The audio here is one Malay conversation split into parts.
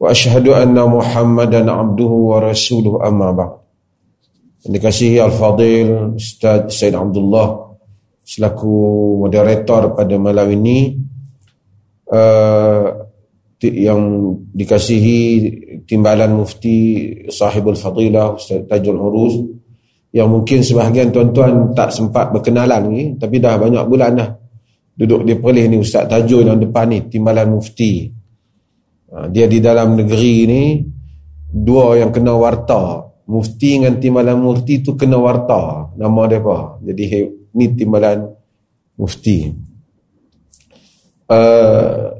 وأشهد أن محمدا عبده ورسوله أما بعد yang dikasihi Al-Fadil Ustaz Said Abdullah selaku moderator pada malam ini uh, yang dikasihi timbalan mufti sahibul fadilah Ustaz Tajul Uruz yang mungkin sebahagian tuan-tuan tak sempat berkenalan ni tapi dah banyak bulan dah duduk di Perlis ni Ustaz Tajul yang depan ni timbalan mufti ha, dia di dalam negeri ni dua yang kena warta. Mufti dengan timbalan mufti tu kena warta. Nama dia apa? Jadi ni timbalan mufti. Uh,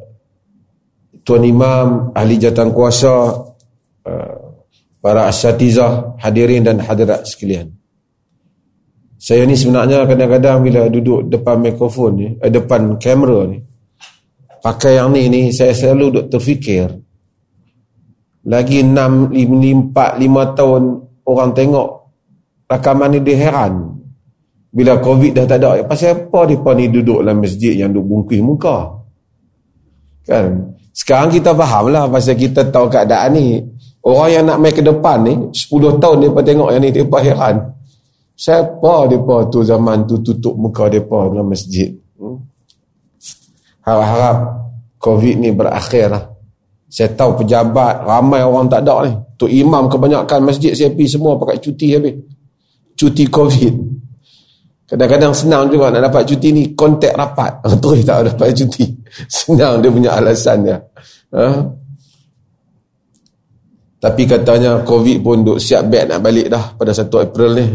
tuan imam ahli jatan kuasa uh, para asatizah hadirin dan hadirat sekalian. Saya ni sebenarnya kadang-kadang bila duduk depan mikrofon ni eh, depan kamera ni pakai yang ni ni saya selalu duk terfikir. Lagi 6, 5, 5 tahun orang tengok rakaman ni dia heran. Bila covid dah tak ada pasal apa mereka ni duduk dalam masjid yang duduk bungkus muka? Kan? Sekarang kita faham lah pasal kita tahu keadaan ni. Orang yang nak main ke depan ni 10 tahun mereka tengok yang ni mereka heran. Siapa mereka tu zaman tu tutup muka mereka dalam masjid? Harap-harap covid ni berakhir lah saya tahu pejabat ramai orang tak ada ni. Tu imam kebanyakan masjid saya pergi semua pakai cuti habis. Cuti covid. Kadang-kadang senang juga nak dapat cuti ni kontak rapat. Terus tak dapat cuti. Senang dia punya alasan dia. Ha? Tapi katanya covid pun duk siap bet nak balik dah pada 1 April ni.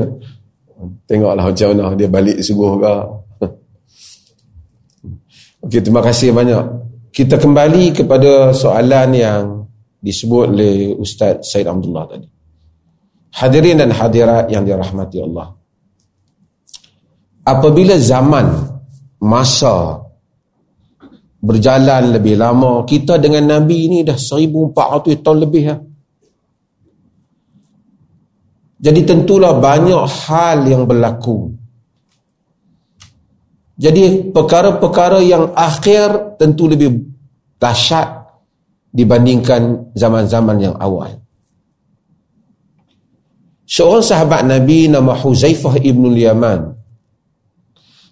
Tengoklah macam mana dia balik subuh ke. Okey, terima kasih banyak kita kembali kepada soalan yang disebut oleh Ustaz Said Abdullah tadi. Hadirin dan hadirat yang dirahmati Allah. Apabila zaman masa berjalan lebih lama, kita dengan Nabi ini dah 1400 tahun lebih ya. Jadi tentulah banyak hal yang berlaku jadi perkara-perkara yang akhir tentu lebih dahsyat dibandingkan zaman-zaman yang awal. Seorang sahabat Nabi nama Huzaifah ibn Yaman.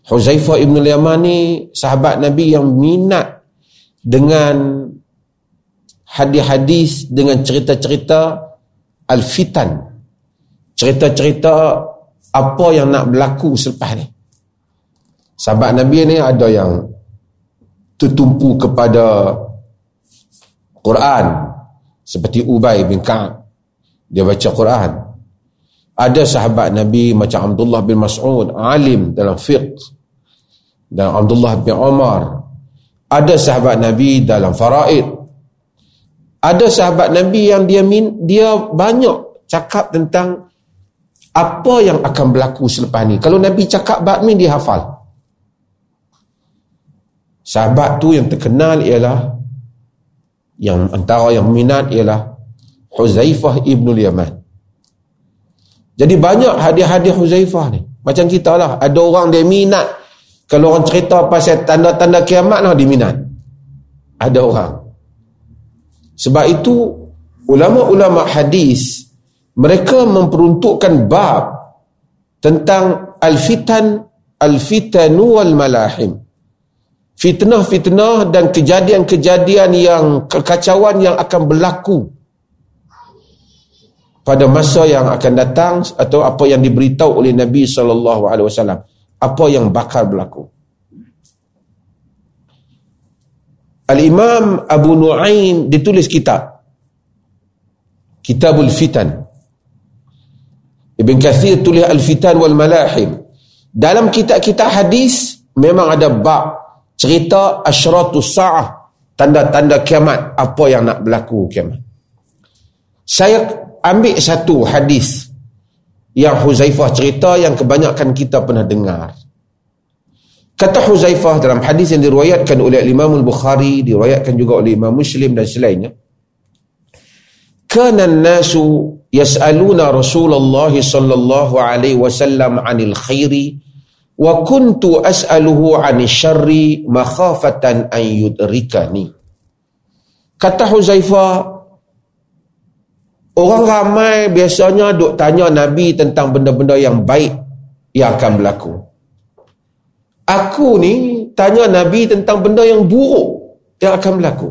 Huzaifah ibn Yaman ni sahabat Nabi yang minat dengan hadis-hadis dengan cerita-cerita al-fitan. Cerita-cerita apa yang nak berlaku selepas ni. Sahabat Nabi ni ada yang tertumpu kepada Quran. Seperti Ubay bin Ka'ab. Dia baca Quran. Ada sahabat Nabi macam Abdullah bin Mas'ud alim dalam fiqh. Dan Abdullah bin Umar ada sahabat Nabi dalam faraid. Ada sahabat Nabi yang dia min, dia banyak cakap tentang apa yang akan berlaku selepas ni. Kalau Nabi cakap badmin dia hafal Sahabat tu yang terkenal ialah yang antara yang minat ialah Huzaifah ibn Yaman. Jadi banyak hadiah-hadiah Huzaifah ni. Macam kita lah. Ada orang dia minat. Kalau orang cerita pasal tanda-tanda kiamat lah dia minat. Ada orang. Sebab itu ulama-ulama hadis mereka memperuntukkan bab tentang al-fitan al-fitanu wal malahim fitnah-fitnah dan kejadian-kejadian yang kekacauan yang akan berlaku pada masa yang akan datang atau apa yang diberitahu oleh Nabi sallallahu alaihi wasallam. Apa yang bakal berlaku? Al-Imam Abu Nuaim ditulis kitab Kitabul Fitan. Ibn Kathir tulis Al-Fitan wal Malahim. Dalam kitab-kitab hadis memang ada bab cerita asyratus sa'ah tanda-tanda kiamat. Apa yang nak berlaku kiamat? Saya ambil satu hadis yang Huzaifah cerita yang kebanyakan kita pernah dengar. Kata Huzaifah dalam hadis yang diriwayatkan oleh Imam Al-Bukhari diriwayatkan juga oleh Imam Muslim dan selainnya kana nasu yas'aluna Rasulullah sallallahu alaihi wasallam 'anil khairi wa kuntu as'aluhu 'anil syarri makhafatan an yudrikani. Kata Huzaifah orang ramai biasanya duk tanya nabi tentang benda-benda yang baik yang akan berlaku. Aku ni tanya nabi tentang benda yang buruk yang akan berlaku.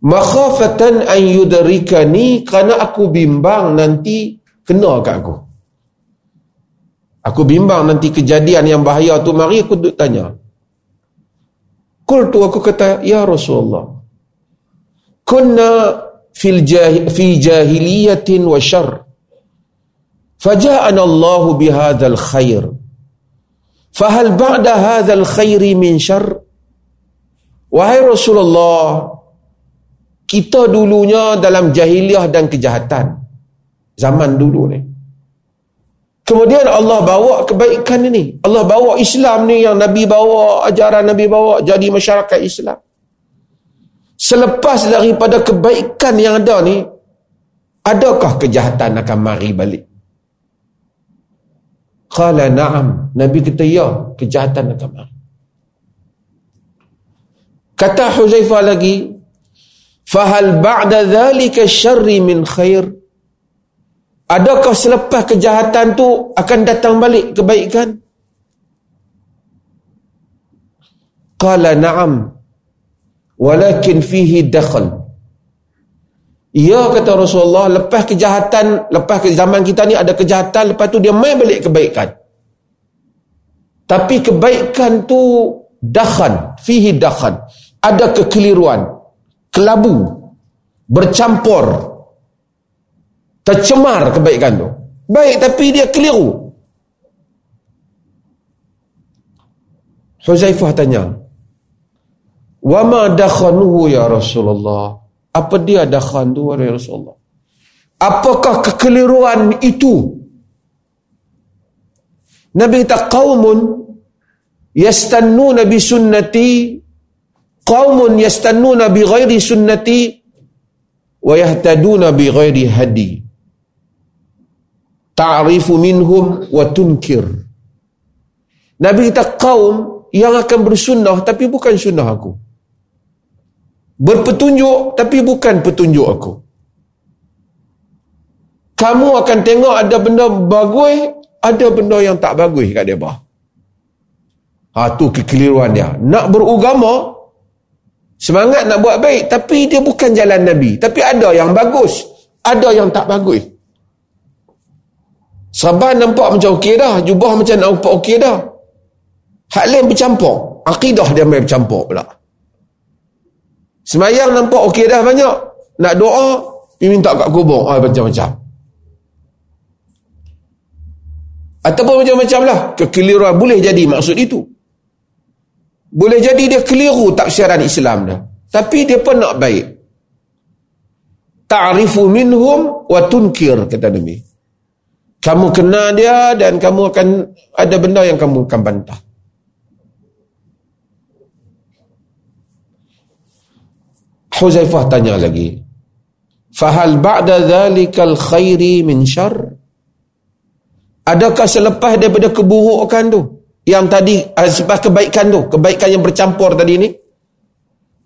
Makhafatan an yudrikani kerana aku bimbang nanti kena kat aku aku bimbang nanti kejadian yang bahaya tu mari aku duk tanya. Kul tu aku kata ya Rasulullah kunna fil jahil, fi jahiliyatin wa syar faja'ana Allah bihadzal khair fahal ba'da hadzal khairi min syar wahai Rasulullah kita dulunya dalam jahiliah dan kejahatan zaman dulu ni kemudian Allah bawa kebaikan ini. Allah bawa Islam ni yang Nabi bawa ajaran Nabi bawa jadi masyarakat Islam. Selepas daripada kebaikan yang ada ni adakah kejahatan akan mari balik? Qala na'am. Nabi kata ya kejahatan akan mari. Kata Huzaifah lagi Fahal ba'da dhalika syarri min khair? Adakah selepas kejahatan tu akan datang balik kebaikan? Qala na'am. Walakin fihi dakhal. Ya kata Rasulullah, lepas kejahatan, lepas ke zaman kita ni ada kejahatan, lepas tu dia main balik kebaikan. Tapi kebaikan tu dakhan, fihi dakhan. Ada kekeliruan kelabu bercampur tercemar kebaikan tu. Baik tapi dia keliru. Huzaifah tanya wama dakhanuhu ya Rasulullah? Apa dia dakhan tu ya Rasulullah? Apakah kekeliruan itu? Nabi kata qaumun yastannuna bi sunnati qaumun yastannuna bi ghairi sunnati wa yahtaduna bi ghairi hadi ta'rifu minhum wa tunkir Nabi kata kaum yang akan bersunnah tapi bukan sunnah aku berpetunjuk tapi bukan petunjuk aku kamu akan tengok ada benda bagus ada benda yang tak bagus kat dia bah. Ha tu kekeliruan dia. Nak beragama Semangat nak buat baik tapi dia bukan jalan Nabi. Tapi ada yang bagus, ada yang tak bagus. Sabar nampak macam okey dah, jubah macam nampak okey dah. Hak lain bercampur, akidah dia main bercampur pula. Semayang nampak okey dah banyak. Nak doa, dia minta kat kubur. Ah, macam-macam. Ataupun macam-macam lah. Kekeliruan boleh jadi maksud itu. Boleh jadi dia keliru tafsiran Islam dah. Tapi dia pun nak baik. Ta'rifu minhum wa tunkir, kata Nabi. Kamu kenal dia dan kamu akan ada benda yang kamu akan bantah. Huzaifah tanya lagi. Fahal ba'da dhalikal khairi min syar? Adakah selepas daripada keburukan tu? yang tadi ah, sebab kebaikan tu kebaikan yang bercampur tadi ni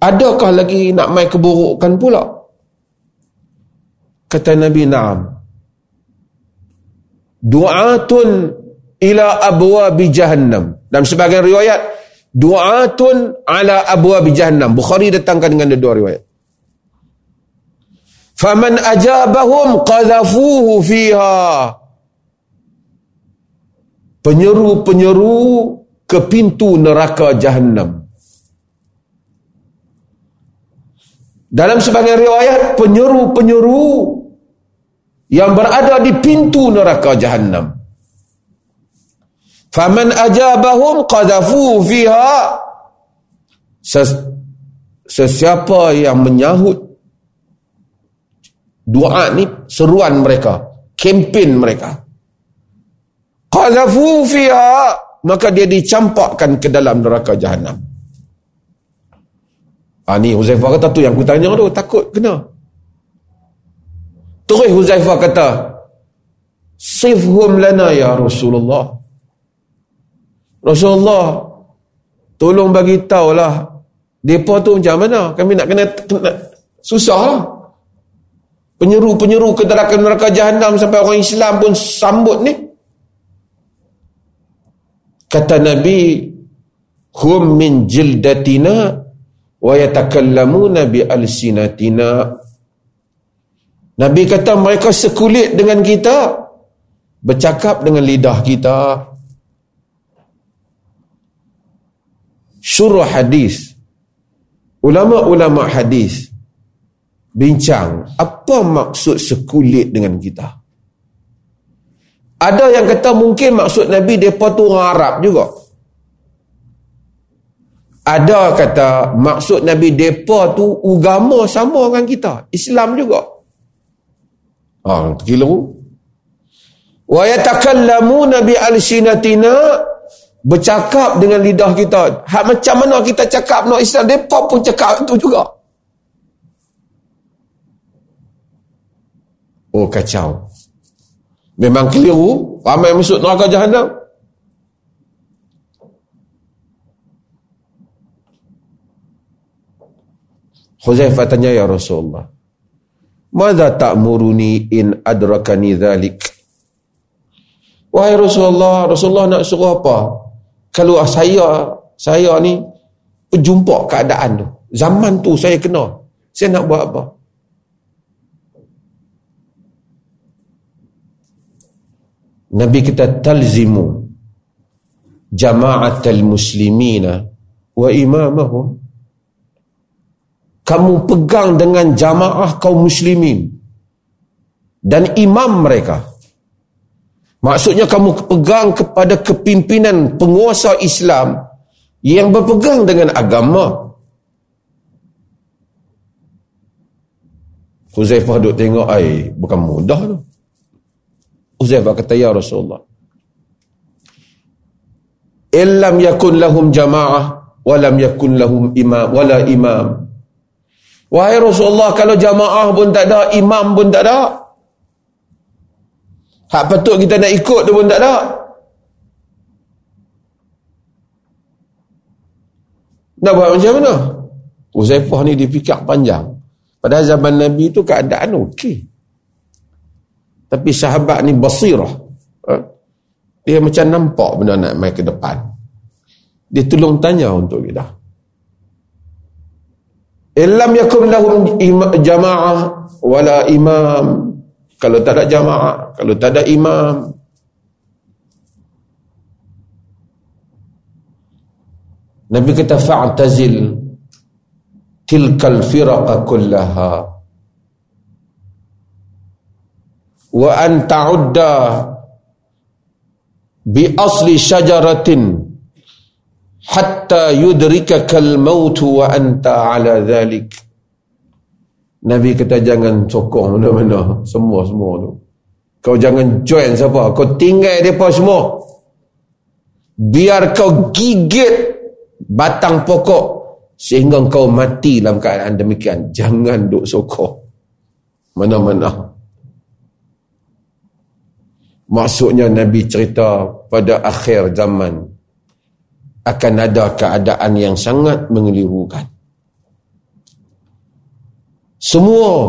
adakah lagi nak main keburukan pula kata Nabi na'am du'atun ila abwabi jahannam. Dalam sebagian riwayat du'atun ala abwabi jahannam. Bukhari datangkan dengan dua riwayat. Faman ajabahum qadhafuhu fiha. Penyeru-penyeru ke pintu neraka jahannam. Dalam sebagian riwayat, penyeru-penyeru yang berada di pintu neraka jahannam. Faman ajabahum qadhafu fiha. Sesiapa yang menyahut doa ni seruan mereka kempen mereka. Qazafu fiha. Maka dia dicampakkan ke dalam neraka jahanam ah ni Huzaifah kata tu yang aku tanya tu takut kena terus Huzaifah kata sifhum lana ya Rasulullah. Rasulullah tolong bagi tahulah depa tu macam mana? Kami nak kena, kena susah lah penyeru-penyeru ke dalam neraka jahanam sampai orang Islam pun sambut ni. Kata Nabi hum min jildatina wa yatakallamuna bi alsinatina Nabi kata mereka sekulit dengan kita bercakap dengan lidah kita. Syurah hadis. Ulama-ulama hadis bincang apa maksud sekulit dengan kita? Ada yang kata mungkin maksud Nabi mereka tu orang Arab juga. Ada kata maksud Nabi mereka tu agama sama dengan kita Islam juga ha, terkilu wa yatakallamuna bi alsinatina bercakap dengan lidah kita hak macam mana kita cakap no Islam mereka pun cakap itu juga Oh kacau. Memang keliru. Ramai masuk neraka jahannam. Huzaifah tanya ya Rasulullah. Mada ta'muruni in adrakani dhalik? Wahai Rasulullah, Rasulullah nak suruh apa? Kalau saya, saya ni berjumpa keadaan tu. Zaman tu saya kena. Saya nak buat apa? Nabi kita talzimu jama'at al-muslimina wa imamahum kamu pegang dengan jamaah kaum muslimin dan imam mereka. Maksudnya kamu pegang kepada kepimpinan penguasa Islam yang berpegang dengan agama. Huzaifah duk tengok ai bukan mudah tu. Uzaifah kata ya Rasulullah illam yakun lahum jama'ah walam yakun lahum imam wala imam wahai Rasulullah kalau jamaah pun tak ada imam pun tak ada hak patut kita nak ikut tu pun tak ada nak buat macam mana Uzaifah ni dipikir panjang pada zaman Nabi tu keadaan okey tapi sahabat ni basirah. Ha? Dia macam nampak benda nak main ke depan. Dia tolong tanya untuk kita. Illam yakum lahum jama'ah wala imam. Kalau tak ada jamaah, kalau tak ada imam. Nabi kata fa'tazil tilkal firaqa kullaha. wa an ta'udda bi asli syajaratin hatta yudrikaka al-maut wa anta ala dhalik. Nabi kata jangan sokong mana-mana semua-semua tu. Kau jangan join siapa. Kau tinggal depa semua. Biar kau gigit batang pokok sehingga kau mati dalam keadaan demikian. Jangan duk sokong. Mana-mana. Maksudnya Nabi cerita pada akhir zaman akan ada keadaan yang sangat mengelirukan. Semua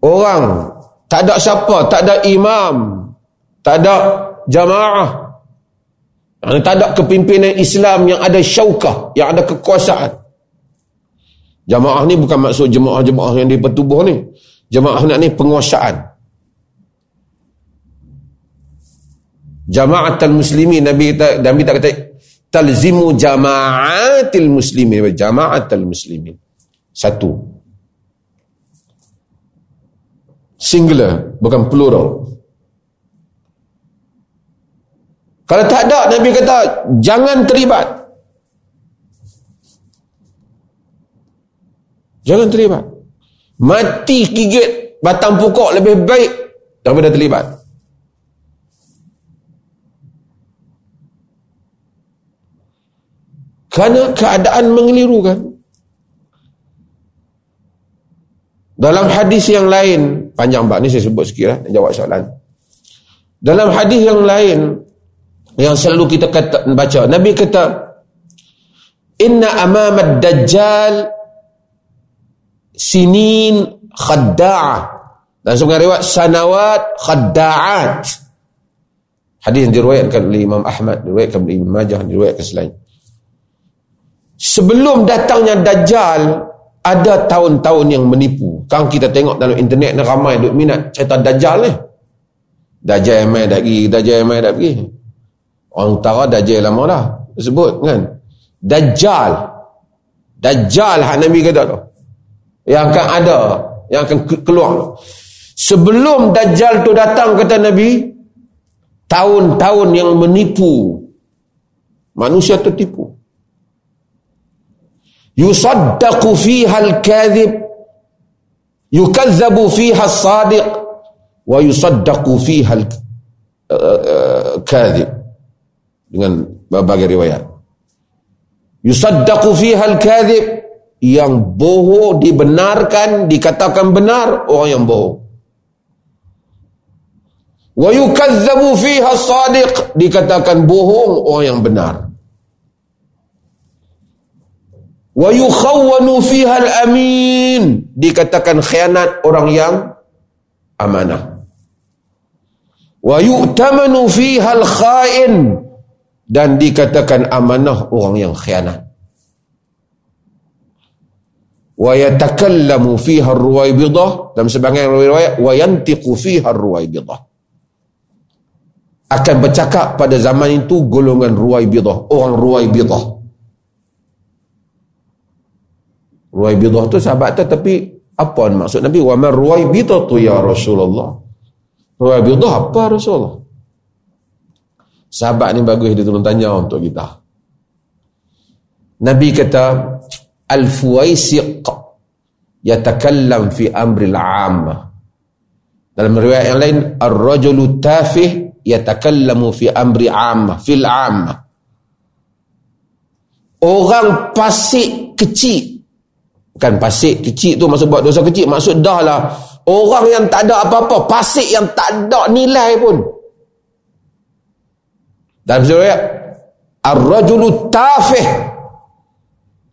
orang tak ada siapa, tak ada imam, tak ada jamaah. Tak ada kepimpinan Islam yang ada syaukah, yang ada kekuasaan. Jamaah ni bukan maksud jemaah-jemaah yang di pertubuh ni. Jemaah ni penguasaan. Jamaatul muslimin nabi kata nabi tak kata talzimu jamaatil muslimin. Jamaatul muslimin. Satu. Singular bukan plural. Kalau tak ada nabi kata jangan terlibat. Jangan terlibat. Mati gigit batang pokok lebih baik daripada terlibat. Kerana keadaan mengelirukan. Dalam hadis yang lain, panjang bak ni saya sebut sikit lah, jawab soalan. Dalam hadis yang lain, yang selalu kita kata, baca, Nabi kata, Inna amamad dajjal sinin khadda'ah. Dan sebenarnya riwayat sanawat khadda'at. Hadis yang diriwayatkan oleh Imam Ahmad, diriwayatkan oleh Imam Majah, diriwayatkan selain. Sebelum datangnya Dajjal, ada tahun-tahun yang menipu. Kan kita tengok dalam internet ni ramai duk minat cerita Dajjal ni. Dajjal yang main dah pergi, Dajjal yang main dah pergi. Orang utara Dajjal lama dah. Sebut kan. Dajjal. Dajjal hak Nabi kata tu. Yang akan ada. Yang akan keluar. Sebelum Dajjal tu datang kata Nabi. Tahun-tahun yang menipu. Manusia tertipu fiha al-kadhib yukazzabu fiha as-sadiq wa yusaddaqu fiha al-kadhib dengan berbagai riwayat yusaddaqu fiha al-kadhib yang bohong dibenarkan dikatakan benar orang yang bohong wa yukazzabu fiha as-sadiq dikatakan bohong orang yang benar wa yukhawwanu fiha al-amin dikatakan khianat orang yang amanah. wa yu'tamanu fiha al-kha'in dan dikatakan amanah orang yang khianat. wa yatakallamu fiha ar-ruwaybidah dalam sebagian riwayat wa yantiqu fiha ar-ruwaybidah akan bercakap pada zaman itu golongan ruwaybidah orang ruwaybidah Ruai bidah tu sahabat tu tapi apa maksud Nabi? Wa man ruai bidah tu ya Rasulullah. Ruai bidah apa Rasulullah? Sahabat ni bagus dia tolong tanya untuk kita. Nabi kata al-fuwaisiq yatakallam fi amri al-'ammah. Dalam riwayat yang lain ar-rajulu tafih yatakallamu fi amri 'ammah, fil 'ammah. Orang pasik kecil Kan pasik kecil tu maksud buat dosa kecil. Maksud dah lah. Orang yang tak ada apa-apa. Pasik yang tak ada nilai pun. Dalam surah Ar-rajulu tafih.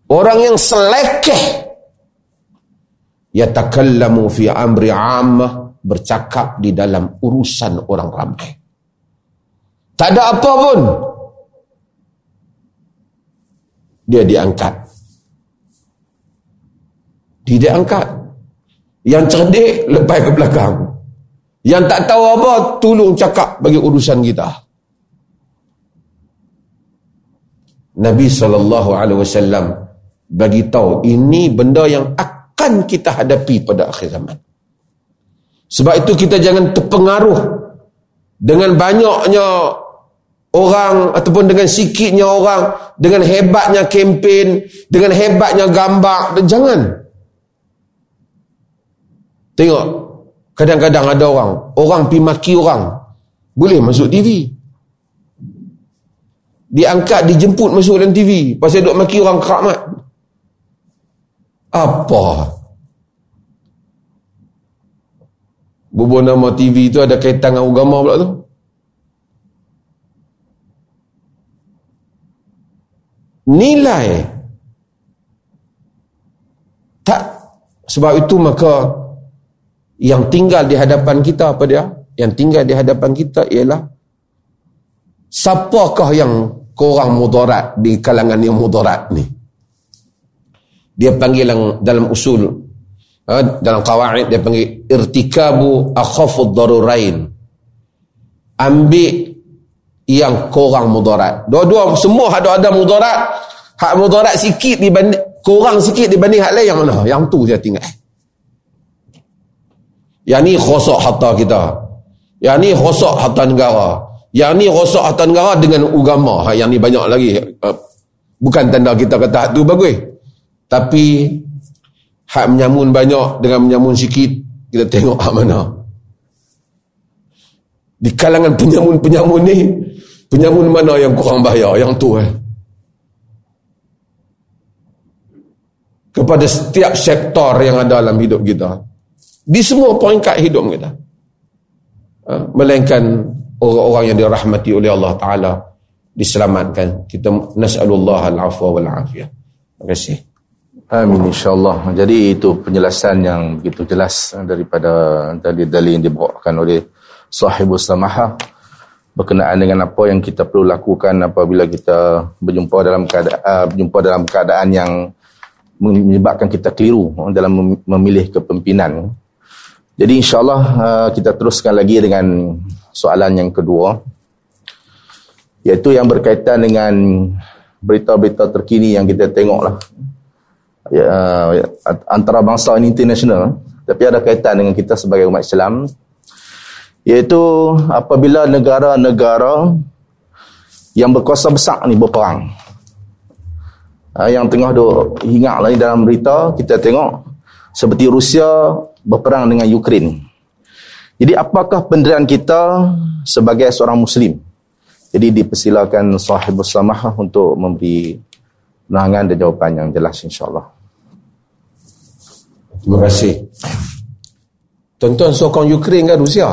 Orang yang selekeh. Yatakallamu fi amri ammah. Bercakap di dalam urusan orang ramai. Tak ada apa pun. Dia diangkat tidak angkat. Yang cerdik lepas ke belakang. Yang tak tahu apa tolong cakap bagi urusan kita. Nabi saw bagi tahu ini benda yang akan kita hadapi pada akhir zaman. Sebab itu kita jangan terpengaruh dengan banyaknya orang ataupun dengan sikitnya orang, dengan hebatnya kempen, dengan hebatnya gambar, jangan. Tengok. Kadang-kadang ada orang. Orang pergi maki orang. Boleh masuk TV. Diangkat, dijemput masuk dalam TV. Pasal duk maki orang keramat. Apa? Bubur nama TV tu ada kaitan dengan agama pula tu. Nilai. Tak. Sebab itu maka yang tinggal di hadapan kita apa dia? Yang tinggal di hadapan kita ialah siapakah yang korang mudarat di kalangan yang mudarat ni? Dia panggil dalam usul ha, dalam kawaid dia panggil irtikabu akhafud darurain. Ambil yang korang mudarat. Dua-dua semua ada ada mudarat. Hak mudarat sikit dibanding kurang sikit dibanding hak lain yang mana? Yang tu saya tinggal. Yang ni rosak harta kita. Yang ni rosak harta negara. Yang ni rosak harta negara dengan agama. Ha, yang ni banyak lagi. Uh, bukan tanda kita kata tu bagus. Tapi hak menyamun banyak dengan menyamun sikit kita tengok hak mana di kalangan penyamun-penyamun ni penyamun mana yang kurang bahaya yang tu eh kepada setiap sektor yang ada dalam hidup kita di semua peringkat hidup kita ha? melainkan orang-orang yang dirahmati oleh Allah Ta'ala diselamatkan kita nas'alullah al-afwa wal-afiyah terima kasih Amin insyaAllah. Jadi itu penjelasan yang begitu jelas daripada dalil-dalil yang dibawakan oleh sahibus samaha berkenaan dengan apa yang kita perlu lakukan apabila kita berjumpa dalam keadaan, uh, berjumpa dalam keadaan yang menyebabkan kita keliru dalam memilih kepemimpinan. Jadi insyaAllah uh, kita teruskan lagi dengan soalan yang kedua. Iaitu yang berkaitan dengan berita-berita terkini yang kita tengoklah. Ya, ya, antara bangsa ini international. Tapi ada kaitan dengan kita sebagai umat Islam. Iaitu apabila negara-negara yang berkuasa besar ni berperang. Ha, yang tengah duk ingat lah dalam berita kita tengok seperti Rusia berperang dengan Ukraine jadi apakah pendirian kita sebagai seorang Muslim jadi dipersilakan sahibus samahah untuk memberi penerangan dan jawapan yang jelas insyaAllah. Terima kasih. Tuan-tuan sokong Ukraine kan Rusia?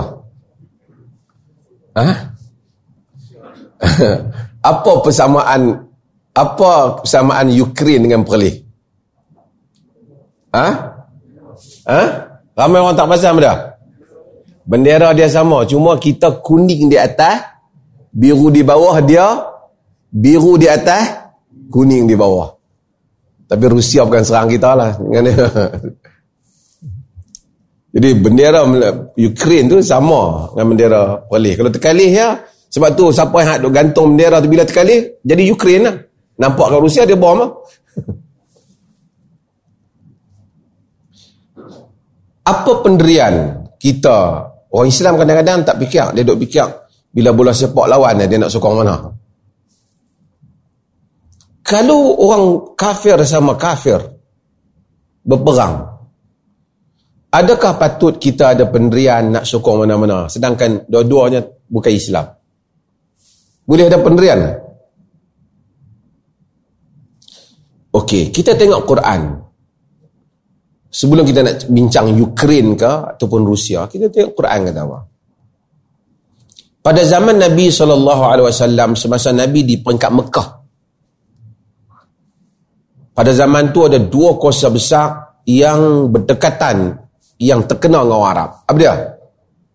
Ha? apa persamaan apa persamaan Ukraine dengan Perlis? Ha? Ha? Ramai orang tak pasal dah. Bendera dia sama, cuma kita kuning di atas, biru di bawah dia, biru di atas, kuning di bawah. Tapi Rusia bukan serang kita lah. Jadi bendera Ukraine tu sama dengan bendera Perlis. Kalau terkalih ya, sebab tu siapa yang duk gantung bendera tu bila terkalih, jadi Ukraine lah. Nampak kat Rusia dia bom lah. Apa pendirian kita, orang Islam kadang-kadang tak fikir, dia duk fikir bila bola sepak lawan dia nak sokong mana. Kalau orang kafir sama kafir berperang, Adakah patut kita ada pendirian nak sokong mana-mana sedangkan dua-duanya bukan Islam? Boleh ada pendirian? Okey, kita tengok Quran. Sebelum kita nak bincang Ukraine ke ataupun Rusia, kita tengok Quran kata apa? Pada zaman Nabi SAW, semasa Nabi di peringkat Mekah, pada zaman tu ada dua kuasa besar yang berdekatan yang terkenal dengan orang Arab. Apa dia?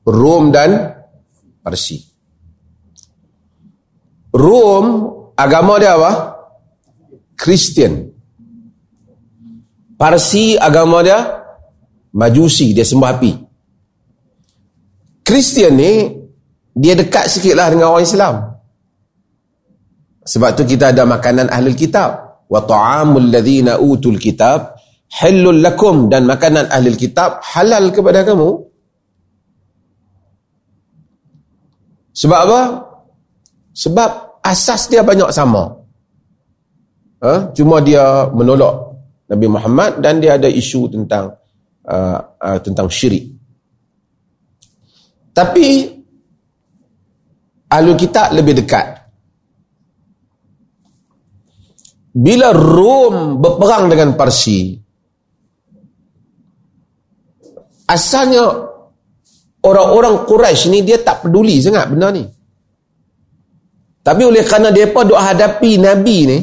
Rom dan Parsi. Rom, agama dia apa? Kristian. Parsi, agama dia Majusi, dia sembah api. Kristian ni, dia dekat sikit lah dengan orang Islam. Sebab tu kita ada makanan ahli kitab. Wa ta'amul ladhina utul kitab halul lakum dan makanan ahli kitab halal kepada kamu sebab apa sebab asas dia banyak sama ha? cuma dia menolak Nabi Muhammad dan dia ada isu tentang uh, uh, tentang syirik tapi ahli kitab lebih dekat bila Rom berperang dengan Parsi asalnya orang-orang Quraisy ni dia tak peduli sangat benda ni. Tapi oleh kerana mereka duk hadapi Nabi ni,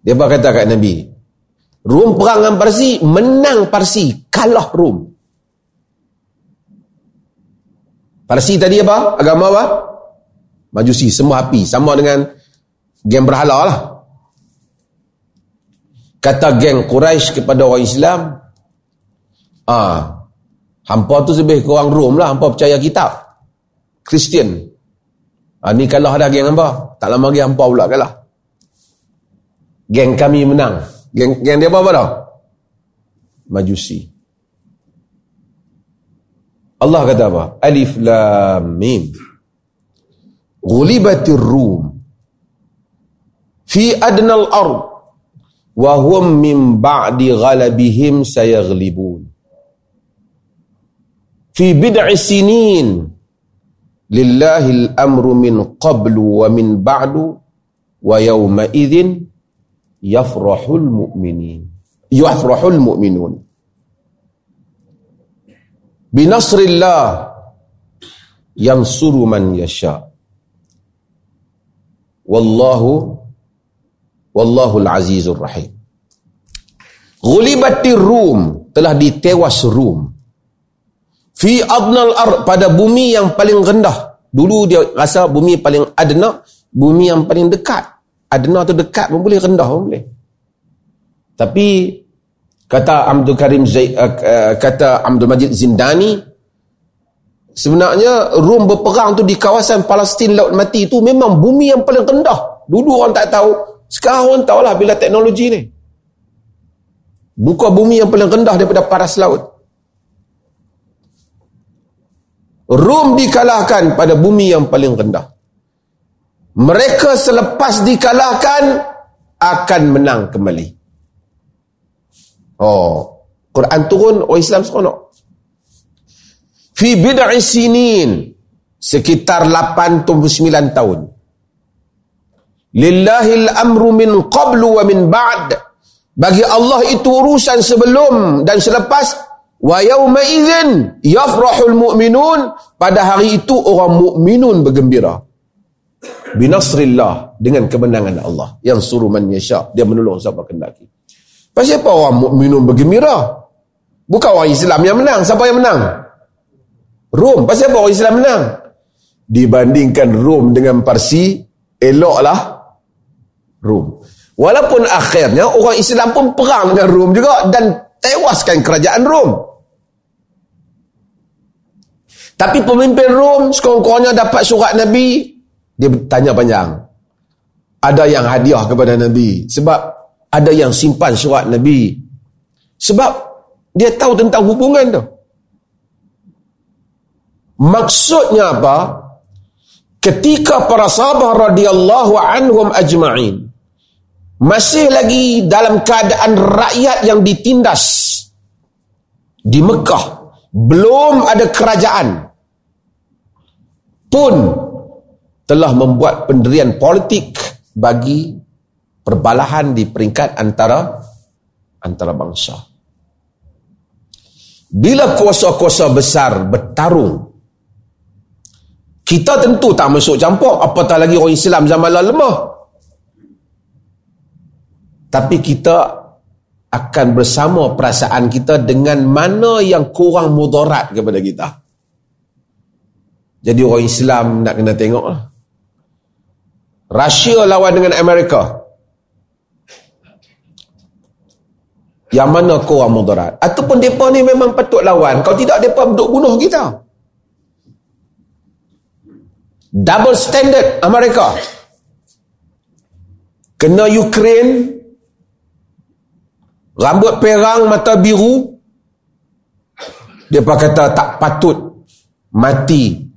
dia kata kat Nabi, Rum perang dengan Parsi, menang Parsi, kalah Rum. Parsi tadi apa? Agama apa? Majusi, semua api. Sama dengan geng berhala lah. Kata geng Quraisy kepada orang Islam, Ah, hampa tu lebih kurang Rom lah. Hampa percaya kitab. Kristian. Ah, ni kalah dah geng hampa. Tak lama lagi hampa pula kalah. Geng kami menang. Geng, geng dia apa-apa dah? Majusi. Allah kata apa? Alif Lam Mim. Ghulibatir Rum. Fi adnal ard. wa hum min ba'di ghalabihim sayaghlibun fi bid'i sinin lillahi al-amru min qablu wa min ba'du wa yawma idzin yafrahul mu'minin. Yafrahul mu'minun. Binasrillah. Yansuru man yasha. Wallahu wallahu al-azizur rahim. Ghulibatir rum. Telah ditewas rum. Fi adnal ar pada bumi yang paling rendah. Dulu dia rasa bumi paling adna bumi yang paling dekat adna tu dekat pun boleh rendah pun boleh. Tapi kata Abdul Karim Zaid, uh, kata Abdul Majid Zindani sebenarnya Rom berperang tu di kawasan Palestin Laut Mati tu memang bumi yang paling rendah. Dulu orang tak tahu. Sekarang orang tahulah bila teknologi ni. Buka bumi yang paling rendah daripada paras laut. Rom dikalahkan pada bumi yang paling rendah. Mereka selepas dikalahkan akan menang kembali. Oh, Quran turun orang Islam seronok. Fi bid'i sinin sekitar 89 tahun. Lillahi al-amru min qablu wa min ba'd. Bagi Allah itu urusan sebelum dan selepas Wa yawma idzin yafrahul mu'minun pada hari itu orang mukminun bergembira. Binasrillah dengan kemenangan Allah yang suruh man yasha dia menolong siapa kendaki. Pasal apa orang mukminun bergembira? Bukan orang Islam yang menang, siapa yang menang? Rom. Pasal apa orang Islam menang? Dibandingkan Rom dengan Parsi, eloklah Rom. Walaupun akhirnya orang Islam pun perang dengan Rom juga dan tewaskan kerajaan Rom. Tapi pemimpin Rom sekurang-kurangnya dapat surat Nabi, dia tanya panjang. Ada yang hadiah kepada Nabi. Sebab ada yang simpan surat Nabi. Sebab dia tahu tentang hubungan tu. Maksudnya apa? Ketika para sahabat radhiyallahu anhum ajma'in masih lagi dalam keadaan rakyat yang ditindas di Mekah belum ada kerajaan pun telah membuat pendirian politik bagi perbalahan di peringkat antara antara bangsa. Bila kuasa-kuasa besar bertarung, kita tentu tak masuk campur, apatah lagi orang Islam zaman lemah. Tapi kita akan bersama perasaan kita dengan mana yang kurang mudarat kepada kita. Jadi orang Islam nak kena tengok lah. Rusia lawan dengan Amerika. Yang mana korang mudarat? Ataupun mereka ni memang patut lawan. Kalau tidak, mereka duduk bunuh kita. Double standard Amerika. Kena Ukraine. Rambut perang, mata biru. Dia kata tak patut mati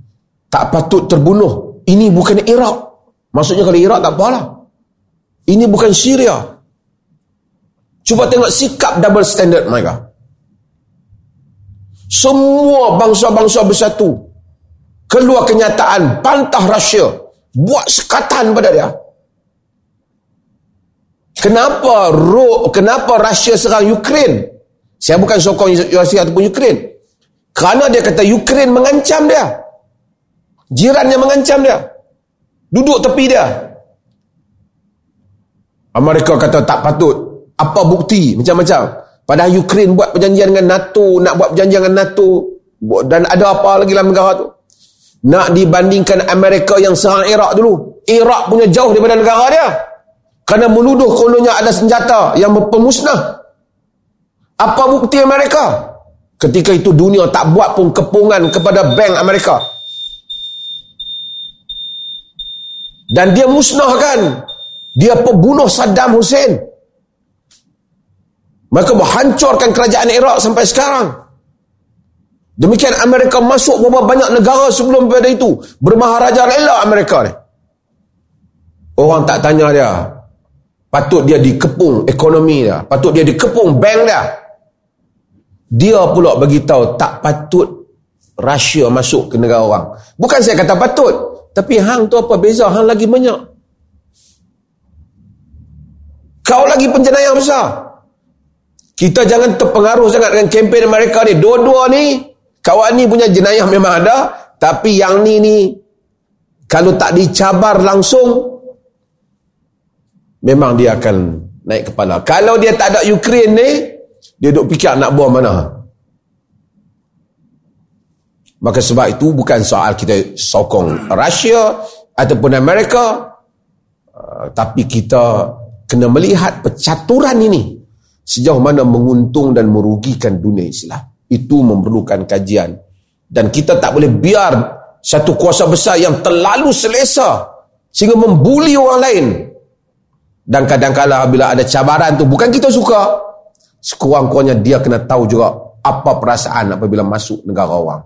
tak patut terbunuh. Ini bukan Iraq. Maksudnya kalau Iraq tak apalah. Ini bukan Syria. Cuba tengok sikap double standard mereka. Semua bangsa-bangsa bersatu. Keluar kenyataan pantah Rusia. Buat sekatan pada dia. Kenapa Ro, kenapa Rusia serang Ukraine? Saya bukan sokong Rusia ataupun Ukraine. Kerana dia kata Ukraine mengancam dia. Jirannya mengancam dia. Duduk tepi dia. Amerika kata tak patut. Apa bukti? Macam-macam. Padahal Ukraine buat perjanjian dengan NATO. Nak buat perjanjian dengan NATO. Dan ada apa lagi dalam negara tu? Nak dibandingkan Amerika yang serang Iraq dulu. Iraq punya jauh daripada negara dia. Kerana menuduh kononnya ada senjata yang pemusnah. Apa bukti Amerika? Ketika itu dunia tak buat pun kepungan kepada bank Amerika. Dan dia musnahkan. Dia pembunuh Saddam Hussein. Mereka menghancurkan kerajaan Iraq sampai sekarang. Demikian Amerika masuk beberapa banyak negara sebelum pada itu. Bermaharaja rela Amerika ni. Orang tak tanya dia. Patut dia dikepung ekonomi dia. Patut dia dikepung bank dia. Dia pula bagi tahu tak patut Rusia masuk ke negara orang. Bukan saya kata patut. Tapi hang tu apa beza? Hang lagi banyak. Kau lagi penjenayah besar. Kita jangan terpengaruh sangat dengan kempen mereka ni. Dua-dua ni, kawan ni punya jenayah memang ada. Tapi yang ni ni, kalau tak dicabar langsung, memang dia akan naik kepala. Kalau dia tak ada Ukraine ni, dia duk fikir nak buang mana. Maka sebab itu bukan soal kita sokong Rusia ataupun Amerika. Uh, tapi kita kena melihat percaturan ini sejauh mana menguntung dan merugikan dunia Islam. Itu memerlukan kajian. Dan kita tak boleh biar satu kuasa besar yang terlalu selesa sehingga membuli orang lain dan kadang-kadang bila ada cabaran tu bukan kita suka. Sekurang-kurangnya dia kena tahu juga apa perasaan apabila masuk negara orang.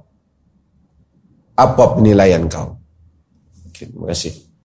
Apa penilaian kau? Okay, terima kasih.